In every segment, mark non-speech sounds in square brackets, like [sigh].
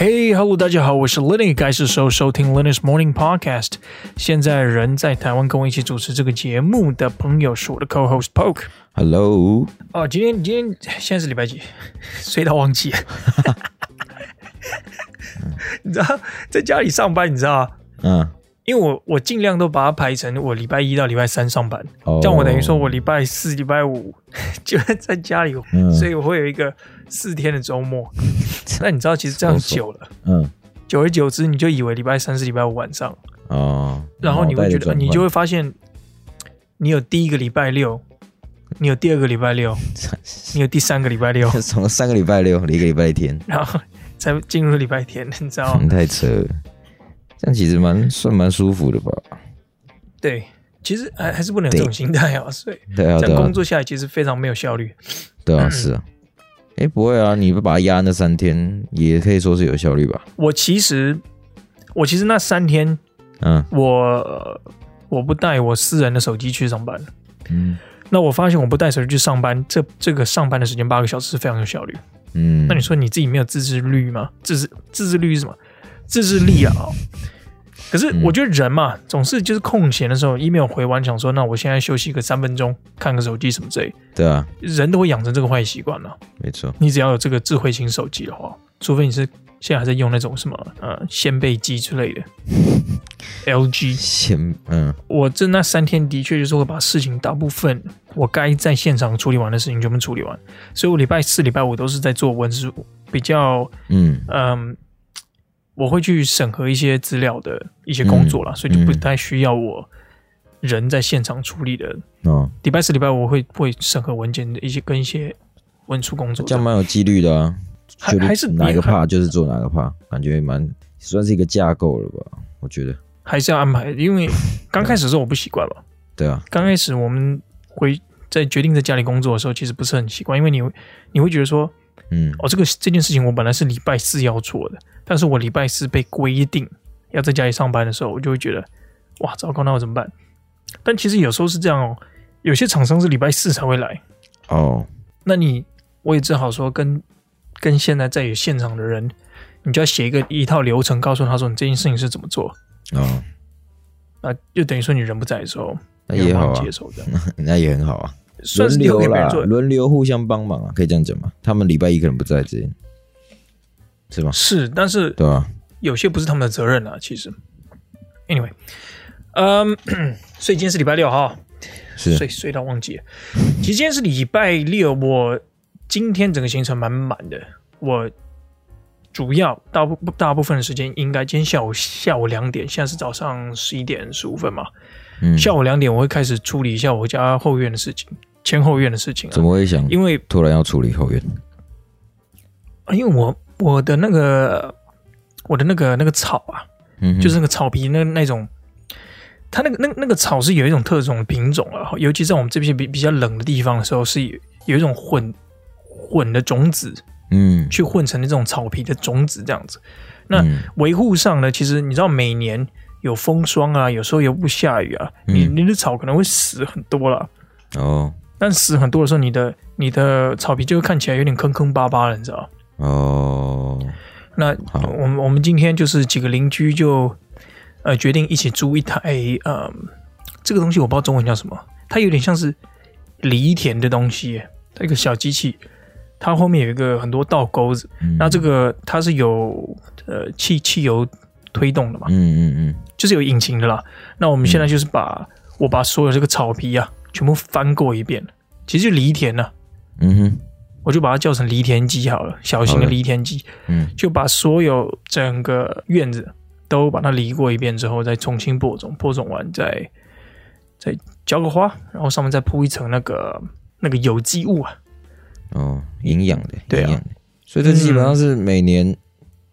Hey, hello，大家好，我是 Lenny，该是时候收听 Lenny's Morning Podcast。现在人在台湾，跟我一起主持这个节目的朋友是我的 Co-host Poke。Hello。哦，今天今天现在是礼拜几？[laughs] 睡到忘记。[laughs] 你知道在家里上班，你知道嗯。因为我我尽量都把它排成我礼拜一到礼拜三上班，oh. 这样我等于说我礼拜四、礼拜五 [laughs] 就在家里，嗯、所以我会有一个四天的周末。[laughs] 那你知道，其实这样久了，嗯，久而久之，你就以为礼拜三是礼拜五晚上哦，然后你会觉得，你就会发现，你有第一个礼拜六，你有第二个礼拜六，[laughs] 你有第三个礼拜六，从三个礼拜六一个礼拜天，然后才进入礼拜天，你知道吗？太扯了。这样其实蛮算蛮舒服的吧？对，其实还还是不能有这种心态啊，所以这样工作下来其实非常没有效率。对啊，是啊。哎，不会啊，你不把它压那三天，也可以说是有效率吧？我其实，我其实那三天，嗯，我我不带我私人的手机去上班。嗯，那我发现我不带手机去上班，这这个上班的时间八个小时是非常有效率。嗯，那你说你自己没有自制力吗？自制自制力是什么？自制力啊！可是我觉得人嘛，嗯、总是就是空闲的时候，email 回完，想说那我现在休息个三分钟，看个手机什么之类。对啊，人都会养成这个坏习惯了。没错，你只要有这个智慧型手机的话，除非你是现在还在用那种什么呃掀背机之类的，[laughs] LG 掀嗯，我这那三天的确就是会把事情大部分我该在现场处理完的事情全部处理完，所以我礼拜四、礼拜五都是在做文书，比较嗯嗯。我会去审核一些资料的一些工作啦，嗯、所以就不太需要我人在现场处理的。哦，礼拜四、礼拜五会会审核文件的一些跟一些文书工作，这样蛮有纪律的啊。还还是哪一个 part 就是做哪个 part，感觉蛮算是一个架构了吧？我觉得还是要安排，因为刚开始的时候我不习惯吧。[laughs] 对啊，刚开始我们会在决定在家里工作的时候，其实不是很习惯，因为你会你会觉得说。嗯，哦，这个这件事情我本来是礼拜四要做的，但是我礼拜四被规定要在家里上班的时候，我就会觉得，哇，糟糕，那我怎么办？但其实有时候是这样哦，有些厂商是礼拜四才会来哦，那你我也只好说跟跟现在在有现场的人，你就要写一个一套流程，告诉他说你这件事情是怎么做哦，那就等于说你人不在的时候，那也好啊，[laughs] 那也很好啊。轮流啦，轮流互相帮忙啊，可以这样讲吗？他们礼拜一可能不在这边，是吗？是，但是对啊，有些不是他们的责任啊。其实，anyway，嗯，[clears throat] 所以今天是礼拜六哈，是睡睡到忘记了。其实今天是礼拜六，我今天整个行程蛮满的。我主要大部大部分的时间应该今天下午下午两点，现在是早上十一点十五分嘛。嗯，下午两点我会开始处理一下我家后院的事情。前后院的事情啊，怎么会想？因为突然要处理后院啊，因为我我的那个我的那个那个草啊，嗯，就是那个草皮那那种，它那个那那个草是有一种特种的品种啊，尤其在我们这边比比较冷的地方的时候，是有有一种混混的种子，嗯，去混成那种草皮的种子这样子。那维护上呢，其实你知道，每年有风霜啊，有时候又不下雨啊，你你的草可能会死很多了哦。但死很多的时候，你的你的草皮就会看起来有点坑坑巴巴的，你知道哦。那我们我们今天就是几个邻居就呃决定一起租一台呃这个东西我不知道中文叫什么，它有点像是犁田的东西，它一个小机器，它后面有一个很多倒钩子，嗯、那这个它是有呃汽汽油推动的嘛，嗯嗯嗯，就是有引擎的啦。那我们现在就是把、嗯、我把所有这个草皮啊。全部翻过一遍，其实就犁田了。嗯哼，我就把它叫成犁田机好了，小型的犁田机。嗯，就把所有整个院子都把它犁过一遍之后，再重新播种，播种完再再浇个花，然后上面再铺一层那个那个有机物啊。哦，营养的，对啊。所以这基本上是每年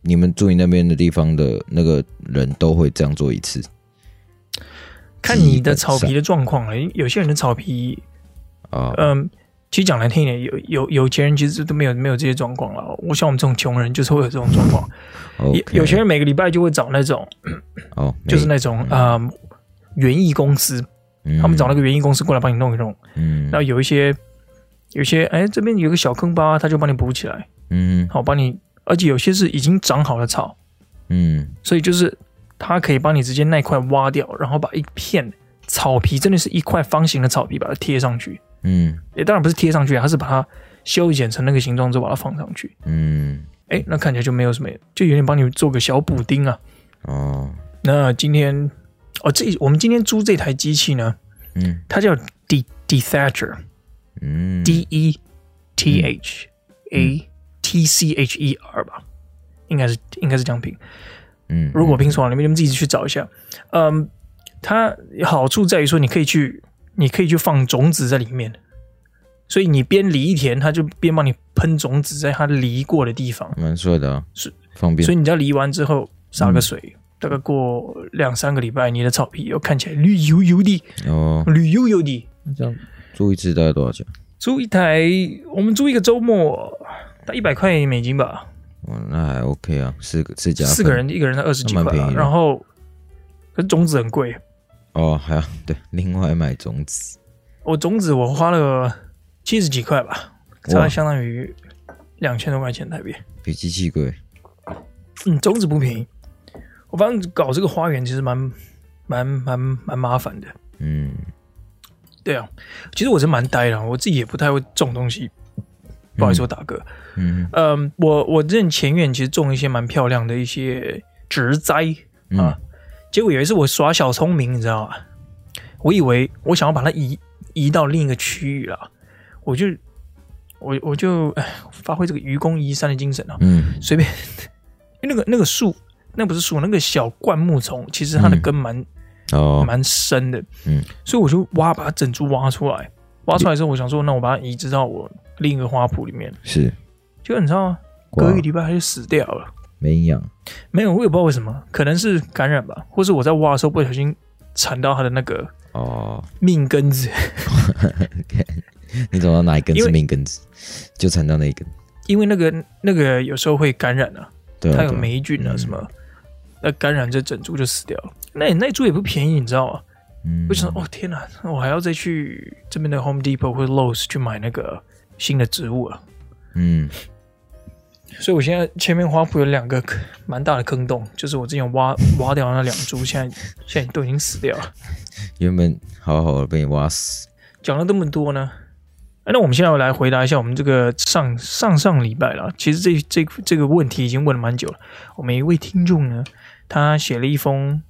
你们住你那边的地方的那个人都会这样做一次。看你的草皮的状况了，有些人的草皮，啊，嗯，其实讲难听一点，有有有钱人其实都没有没有这些状况了。我像我们这种穷人，就是会有这种状况。[laughs] 有有钱人每个礼拜就会找那种，哦，[laughs] 就是那种啊，园艺公司，他们找那个园艺公司过来帮你弄一弄。嗯，然后有一些有一些，哎，这边有个小坑疤，他就帮你补起来。嗯，好，帮你而且有些是已经长好的草，嗯，所以就是它可以帮你直接那块挖掉，然后把一片草皮，真的是一块方形的草皮，把它贴上去，嗯，也当然不是贴上去，它是把它修剪成那个形状之后把它放上去，嗯，哎，那看起来就没有什么，就有点帮你做个小补丁啊。哦，那今天哦，这我们今天租这台机器呢，嗯，它叫 De Dethatcher，嗯，D E T H A T C H E R 吧，应该是应该是这样拼。嗯，如果拼错了，你们你们自己去找一下。嗯，它好处在于说，你可以去，你可以去放种子在里面，所以你边犁田，它就边帮你喷种子在它犁过的地方，蛮帅的啊，是方便。所以你只要犁完之后洒个水，嗯、大概过两三个礼拜，你的草皮又看起来绿油油的哦，绿油油的。这样租一次大概多少钱？租一台，我们租一个周末，大概一百块美金吧。哦，那还 OK 啊，四个四家，四个人一个人才二十几块，啊，然后可是种子很贵哦，还要对，另外买种子。我种子我花了七十几块吧，大概相当于两千多块钱台币，比机器贵。嗯，种子不便宜。我发现搞这个花园其实蛮蛮蛮蛮麻烦的。嗯。对啊，其实我是蛮呆的，我自己也不太会种东西。不好意思，我打嗝。嗯。嗯，我我之前前院其实种一些蛮漂亮的一些植栽啊，结果有一次我耍小聪明，你知道吗？我以为我想要把它移移到另一个区域了，我就我我就哎发挥这个愚公移山的精神啊，嗯，随便，[laughs] 因为那个那个树，那不是树，那个小灌木丛，其实它的根蛮。哦，蛮深的，嗯，所以我就挖，把它整株挖出来。挖出来之后，我想说，那我把它移植到我另一个花圃里面。是，结果你知道吗？隔一个礼拜它就死掉了，没营养。没有，我也不知道为什么，可能是感染吧，或是我在挖的时候不小心铲到它的那个哦命根子。[laughs] 你找到哪一根是命根子，就铲到那一根。因为那个那个有时候会感染啊，对啊，它有霉菌啊什么。那感染这整株就死掉了，那那株也不便宜，你知道吗？嗯，我想哦天哪，我还要再去这边的 Home Depot 或者 Lowe's 去买那个新的植物了。嗯，所以我现在前面花圃有两个蛮大的坑洞，就是我之前挖挖掉那两株，现在现在都已经死掉了。原本好好的被你挖死。讲了这么多呢，哎，那我们现在要来回答一下我们这个上上上礼拜了。其实这这这个问题已经问了蛮久了。我们一位听众呢。他写了一封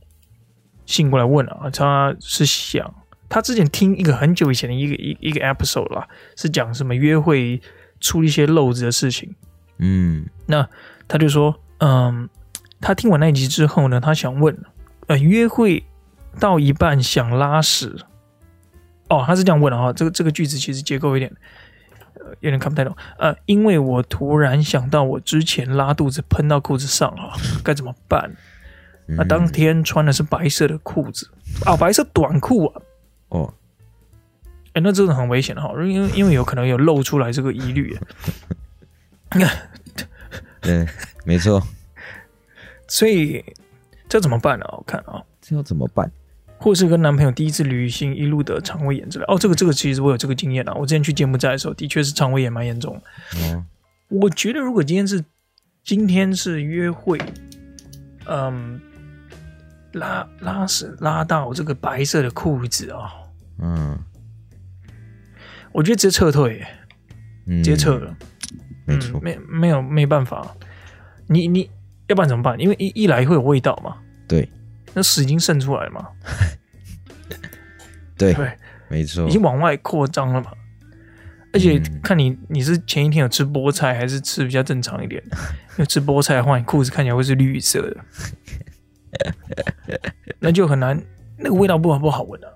信过来问啊，他是想他之前听一个很久以前的一个一一个 episode 啦，是讲什么约会出一些漏子的事情。嗯，那他就说，嗯，他听完那一集之后呢，他想问，呃，约会到一半想拉屎，哦，他是这样问的哈，这个这个句子其实结构有点，呃，有点看不太懂。呃，因为我突然想到我之前拉肚子喷到裤子上啊，[laughs] 该怎么办？那当天穿的是白色的裤子啊，白色短裤啊。哦，哎，那真的很危险哈，因为因为有可能有露出来这个疑虑。[laughs] 对，没错。[laughs] 所以这怎么办呢？我看啊，这要怎么办？或是跟男朋友第一次旅行一路的肠胃炎之类。哦，这个这个其实我有这个经验啊。我之前去柬埔寨的时候，的确是肠胃炎蛮严重的。哦，我觉得如果今天是今天是约会，嗯。拉拉屎拉到这个白色的裤子啊、哦，嗯，我觉得直接撤退，嗯、直接撤了，没错，嗯、没没有没办法，你你要不然怎么办？因为一一来会有味道嘛，对，那屎已经渗出来了嘛，[laughs] 对对，没错，已经往外扩张了嘛，而且看你你是前一天有吃菠菜还是吃比较正常一点，[laughs] 因为吃菠菜的话，你裤子看起来会是绿色的。[laughs] 那就很难，那个味道不好不好闻啊，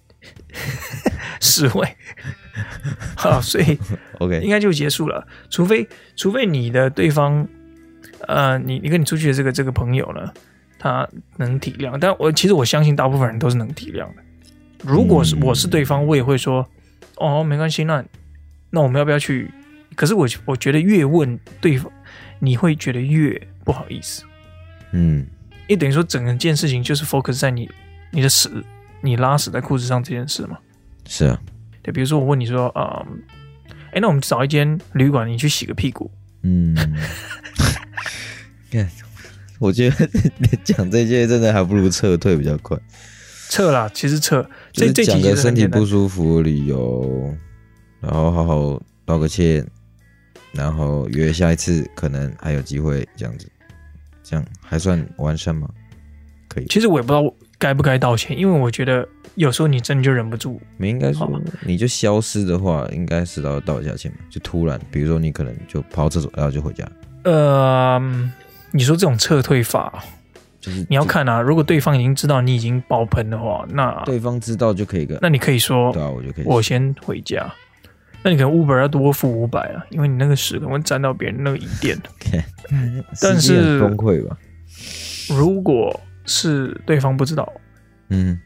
[laughs] 屎味。[laughs] 好，所以 OK 应该就结束了。除非除非你的对方，呃，你你跟你出去的这个这个朋友呢，他能体谅。但我其实我相信大部分人都是能体谅的。如果是我是对方，我也会说，哦，没关系，那那我们要不要去？可是我我觉得越问对方，你会觉得越不好意思。嗯。也等于说，整个件事情就是 focus 在你、你的屎、你拉屎在裤子上这件事嘛。是啊，对，比如说我问你说，啊、嗯，哎，那我们找一间旅馆，你去洗个屁股。嗯，看，[laughs] [laughs] 我觉得讲这些真的还不如撤退比较快。撤啦，其实撤，这这讲个身体不舒服的理由，然后好好道个歉，然后约下一次可能还有机会这样子，这样还算完善吗？可以。其实我也不知道该不该道歉，因为我觉得有时候你真的就忍不住。没应该说，你就消失的话，应该是要道一下歉嘛。就突然，比如说你可能就跑厕所，然后就回家。呃，你说这种撤退法。就是你要看啊，如果对方已经知道你已经爆喷的话，那对方知道就可以跟。那你可以说，对啊，我就可以。我先回家。那你可能 Uber 要多付五百啊，因为你那个屎可能会沾到别人那个椅垫。[laughs] 但是崩溃吧。如果是对方不知道，嗯，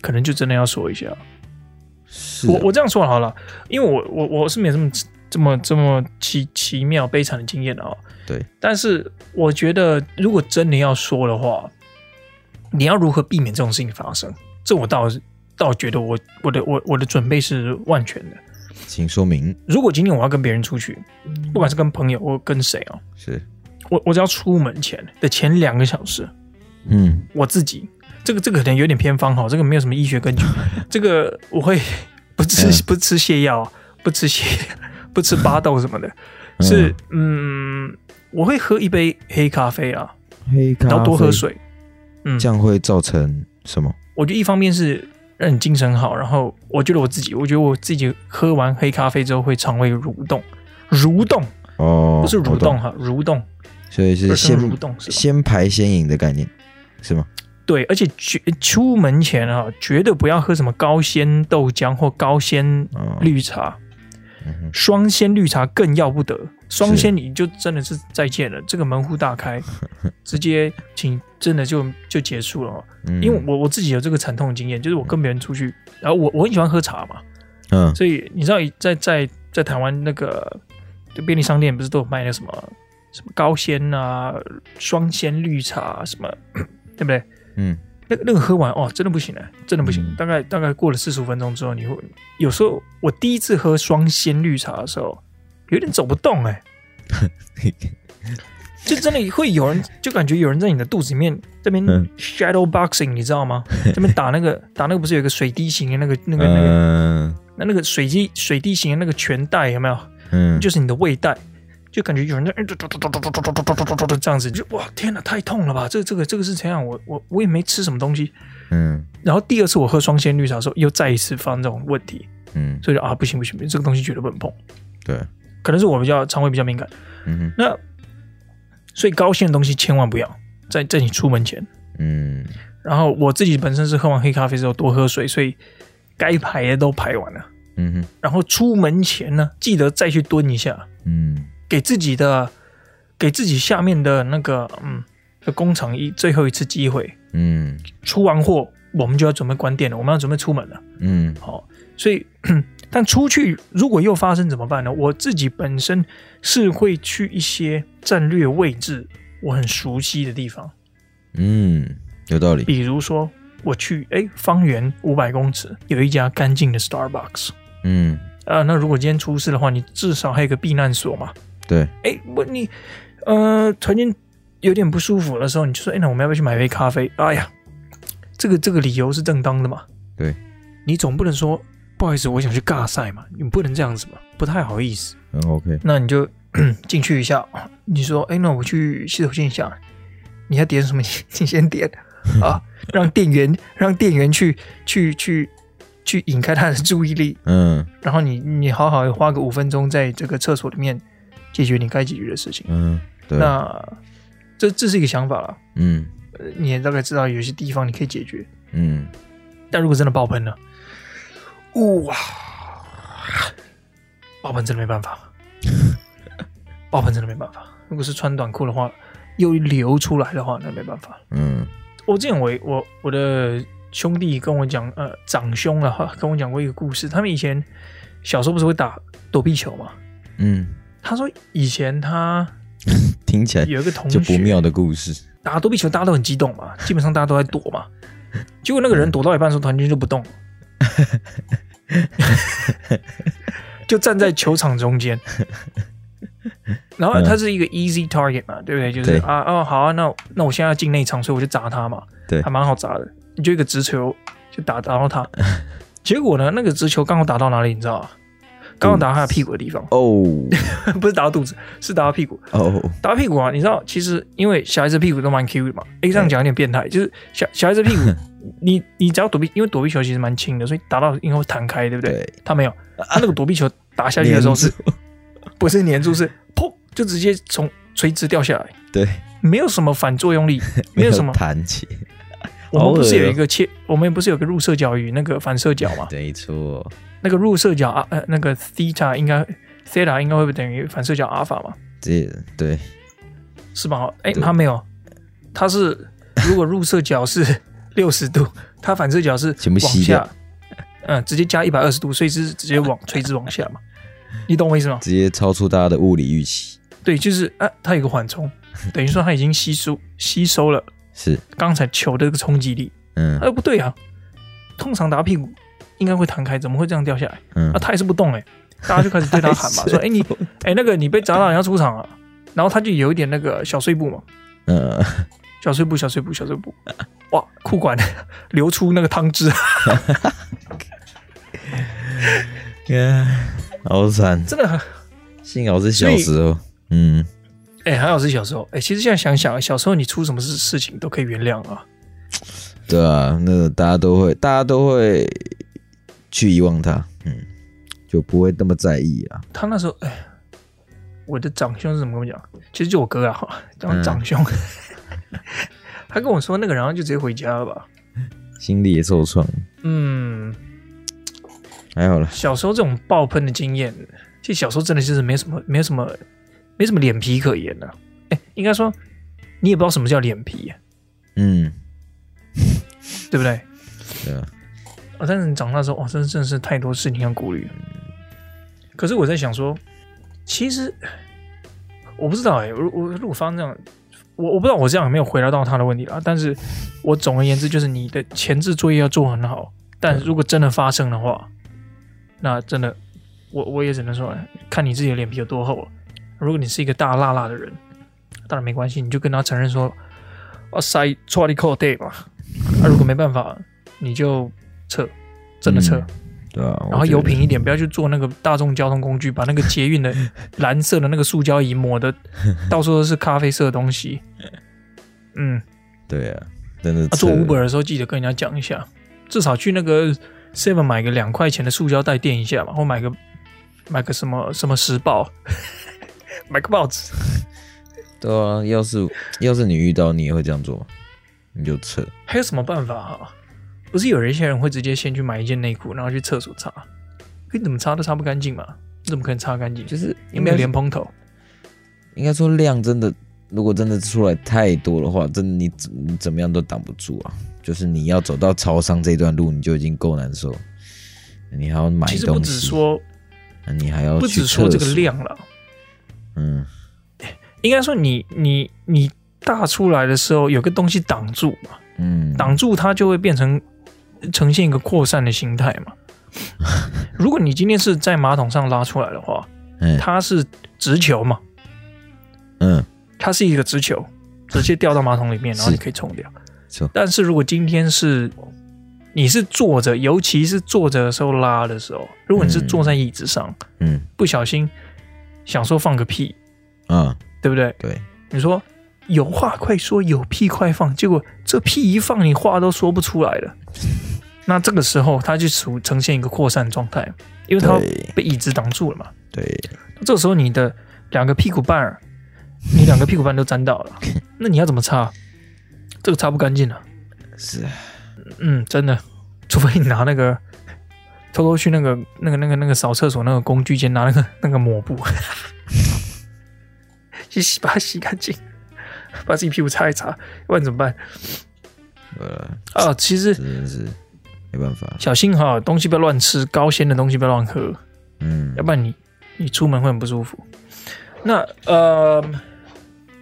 可能就真的要说一下。是啊，我我这样说好了，因为我我我是没有这么这么这么奇奇妙悲惨的经验的啊。对，但是我觉得，如果真的要说的话，你要如何避免这种事情发生？这我倒是倒觉得我我的我我的准备是万全的。请说明。如果今天我要跟别人出去，不管是跟朋友或跟谁啊，是我我只要出门前的前两个小时，嗯，我自己这个这个可能有点偏方哈，这个没有什么医学根据，[laughs] 这个我会不吃、嗯、不吃泻药，不吃泻 [laughs] 不吃巴豆什么的，是嗯。嗯我会喝一杯黑咖啡啊，黑咖啡，然后多喝水，嗯，这样会造成什么？我觉得一方面是让你精神好，然后我觉得我自己，我觉得我自己喝完黑咖啡之后会肠胃蠕动，蠕动哦，不是蠕动哈，蠕动，所以是先蠕动，先排先饮的概念是吗？对，而且绝出门前啊，绝对不要喝什么高纤豆浆或高纤绿茶。哦双鲜绿茶更要不得，双鲜你就真的是再见了，这个门户大开，[laughs] 直接请真的就就结束了。因为我我自己有这个惨痛的经验，就是我跟别人出去，然后我我很喜欢喝茶嘛，嗯，所以你知道在在在台湾那个便利商店不是都有卖那什么什么高鲜啊、双鲜绿茶什么，[coughs] 对不对？嗯。那个那个喝完哦，真的不行了，真的不行。嗯、大概大概过了四十五分钟之后，你会有时候我第一次喝双鲜绿茶的时候，有点走不动哎，[laughs] 就真的会有人就感觉有人在你的肚子里面这边 shadow boxing，你知道吗？这边打那个打那个不是有个水滴形的那个那个那个那那个水滴水滴形的那个拳带有没有？嗯，就是你的胃袋。就感觉有人在嘟嘟嘟嘟嘟嘟嘟嘟嘟嘟嘟嘟这样子，就哇天哪，太痛了吧！这这个这个是怎样？我我我也没吃什么东西，嗯。然后第二次我喝双鲜绿茶的时候，又再一次发生这种问题，嗯。所以啊，不行不行不行，这个东西绝对不能碰。对，可能是我比较肠胃比较敏感，嗯哼。那所以高鲜的东西千万不要在在你出门前，嗯。然后我自己本身是喝完黑咖啡之后多喝水，所以该排的都排完了。嗯哼，然后出门前呢，记得再去蹲一下。嗯，给自己的，给自己下面的那个，嗯的，工厂一最后一次机会，嗯，出完货我们就要准备关店了，我们要准备出门了，嗯，好，所以，[clears throat] 但出去如果又发生怎么办呢？我自己本身是会去一些战略位置我很熟悉的地方，嗯，有道理。比如说我去，哎，方圆五百公尺有一家干净的 Starbucks，嗯，啊，那如果今天出事的话，你至少还有个避难所嘛。对，哎，我你，呃，突然间有点不舒服的时候，你就说，哎，那我们要不要去买杯咖啡？哎呀，这个这个理由是正当的嘛？对，你总不能说不好意思，我想去尬赛嘛，你不能这样子嘛，不太好意思。嗯，OK，那你就 [clears throat] 进去一下，你说，哎，那我去洗手间一下，你要点什么？[laughs] 你先点啊，让店员让店员去去去去引开他的注意力，嗯，然后你你好好花个五分钟在这个厕所里面。解决你该解决的事情。嗯，对。那这这是一个想法了。嗯，你也大概知道有些地方你可以解决。嗯，但如果真的爆喷了，哇，爆喷真的没办法。[laughs] 爆喷真的没办法。如果是穿短裤的话，又流出来的话，那没办法。嗯，我之前我我我的兄弟跟我讲，呃，长兄啊，跟我讲过一个故事。他们以前小时候不是会打躲避球吗？嗯。他说：“以前他 [laughs] 听起来有一个同学就不妙的故事，打躲避球，大家都很激动嘛，基本上大家都在躲嘛。结果那个人躲到一半的时候，突然间就不动，[laughs] 就站在球场中间。然后他是一个 easy target 嘛，对不对？就是啊哦好啊，那那我现在要进内场，所以我就砸他嘛，对还蛮好砸的。你就一个直球就打打到他，[laughs] 结果呢，那个直球刚好打到哪里，你知道吗？刚好打到他屁股的地方哦，[laughs] 不是打到肚子，是打到屁股。哦，打到屁股啊！你知道，其实因为小孩子屁股都蛮 Q 的嘛。哎，这样讲有点变态，就是小小孩子屁股，[laughs] 你你只要躲避，因为躲避球其实蛮轻的，所以打到应该会弹开，对不对？对，他没有，[laughs] 他那个躲避球打下去的时候是，不是粘住，是砰，就直接从垂直掉下来。对，没有什么反作用力，没有什么弹起。我们不是有一个切，我们不是有个入射角与那个反射角吗？没错。那个入射角啊，呃，那个 theta 应该 theta 应该会不会等于反射角阿尔法嘛？这对，是吧？哎，他没有，他是如果入射角是 [laughs] 六十度，它反射角是往下，嗯，直接加一百二十度，所以是直接往垂直往下嘛？[laughs] 你懂我意思吗？直接超出大家的物理预期。对，就是啊，它有个缓冲，等于说它已经吸收吸收了是。刚才球的这个冲击力。嗯，哎，不对啊，通常打屁股。应该会弹开，怎么会这样掉下来？嗯，啊，他也是不动哎，大家就开始对他喊嘛，[laughs] 说：“哎，你，哎，那个你被砸到，你要出场啊。”然后他就有一点那个小碎步嘛，嗯，小碎步，小碎步，小碎步，哇，裤管 [laughs] 流出那个汤汁，[laughs] 好惨，真的很，幸好是小时候，嗯，哎，还好是小时候，哎，其实现在想想，小时候你出什么事事情都可以原谅啊，对啊，那个大家都会，大家都会。去遗忘他，嗯，就不会那么在意啊。他那时候，哎，我的长兄是怎么跟我讲？其实就我哥啊，叫长兄。嗯、[laughs] 他跟我说，那个然后就直接回家了吧，心里也受创。嗯，还好了。小时候这种爆喷的经验，其实小时候真的就是没什么，没有什么，没什么脸皮可言的、啊。哎，应该说，你也不知道什么叫脸皮、啊，嗯，对不对？对啊。啊但是你长大之后，哇，真真的是太多事情要顾虑了。可是我在想说，其实我不知道哎、欸，我我如果发生这样，我我不知道我这样有没有回答到他的问题啊。但是我总而言之，就是你的前置作业要做很好。但如果真的发生的话，那真的，我我也只能说，看你自己的脸皮有多厚了。如果你是一个大辣辣的人，当然没关系，你就跟他承认说，我塞 call day 吧。啊，如果没办法，你就。撤，真的撤，嗯，对啊。然后油品一点，不要去坐那个大众交通工具，把那个捷运的蓝色的那个塑胶椅抹的 [laughs] 到处都是咖啡色的东西。嗯，对啊，真的。坐 Uber 的时候记得跟人家讲一下，至少去那个 Seven 买个两块钱的塑胶袋垫一下吧，或买个买个什么什么时报，买个帽子。对啊，要是要是你遇到，你也会这样做吗？你就撤。还有什么办法哈？不是有一些人会直接先去买一件内裤，然后去厕所擦，可你怎么擦都擦不干净嘛？你怎么可能擦干净？就是有没有莲蓬头？应该说量真的，如果真的出来太多的话，真的你你怎么样都挡不住啊！就是你要走到超商这段路，你就已经够难受，你还要买东西。其实不只说，你还要不只说这个量了。嗯，应该说你你你大出来的时候有个东西挡住嘛？嗯，挡住它就会变成。呈现一个扩散的形态嘛？[laughs] 如果你今天是在马桶上拉出来的话，它是直球嘛？嗯，它是一个直球，直接掉到马桶里面，[laughs] 然后你可以冲掉。但是如果今天是你是坐着，尤其是坐着的时候拉的时候，如果你是坐在椅子上，嗯，不小心想说放个屁，嗯，对不对？对，你说有话快说，有屁快放，结果这屁一放，你话都说不出来了。[laughs] 那这个时候，它就呈呈现一个扩散状态，因为它被椅子挡住了嘛。对。这个时候，你的两个屁股瓣儿，你两个屁股瓣都沾到了，[laughs] 那你要怎么擦？这个擦不干净啊。是。嗯，真的，除非你拿那个偷偷去那个那个那个那个扫厕所那个工具间拿那个那个抹布，[laughs] 去洗把它洗干净，把自己屁股擦一擦，要不然怎么办？呃啊，其实真是没办法，小心哈，东西不要乱吃，高鲜的东西不要乱喝，嗯，要不然你你出门会很不舒服。那呃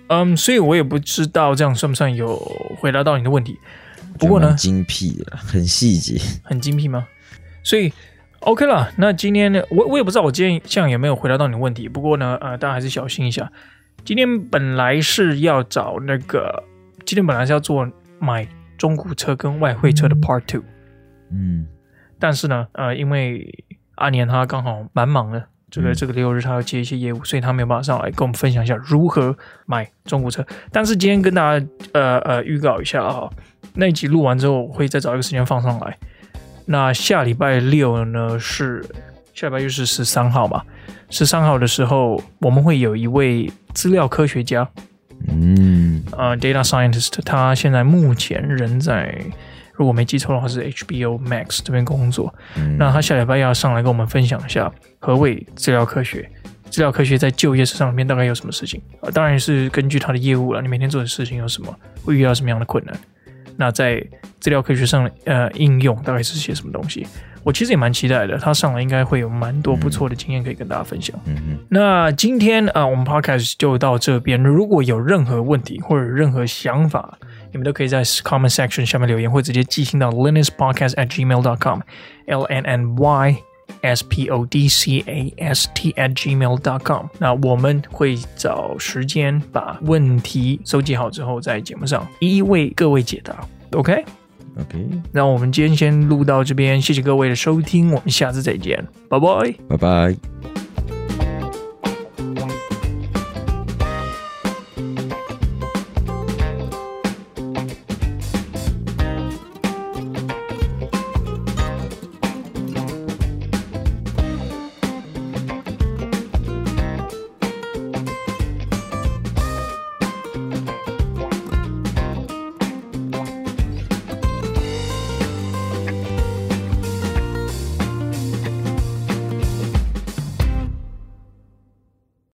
嗯，所以我也不知道这样算不算有回答到你的问题。不过呢，精辟了，很细节，很精辟吗？所以 OK 了，那今天呢，我我也不知道我今天这样有没有回答到你的问题。不过呢，呃，大家还是小心一下。今天本来是要找那个，今天本来是要做买中古车跟外汇车的 Part Two。嗯，但是呢，呃，因为阿年他刚好蛮忙的，这个这个六日他要接一些业务，所以他没有办法上来跟我们分享一下如何买中古车。但是今天跟大家呃呃预告一下啊，那一集录完之后，我会再找一个时间放上来。那下礼拜六呢，是下礼拜就是十三号嘛？十三号的时候，我们会有一位资料科学家，嗯，呃，data scientist，他现在目前人在，如果没记错的话是 HBO Max 这边工作。嗯、那他下礼拜要上来跟我们分享一下何谓资料科学，资料科学在就业市场里面大概有什么事情？呃，当然是根据他的业务了，你每天做的事情有什么，会遇到什么样的困难？那在资料科学上，呃，应用大概是些什么东西？我其实也蛮期待的。他上来应该会有蛮多不错的经验可以跟大家分享。嗯嗯。那今天啊、呃，我们 podcast 就到这边。如果有任何问题或者任何想法，你们都可以在 comment section 下面留言，或直接寄信到 lynspodcast at gmail dot com，l n n y s p o d c a s t at gmail dot com。那我们会找时间把问题收集好之后，在节目上一一为各位解答。OK，OK，那我们今天先录到这边，谢谢各位的收听，我们下次再见，拜拜，拜拜。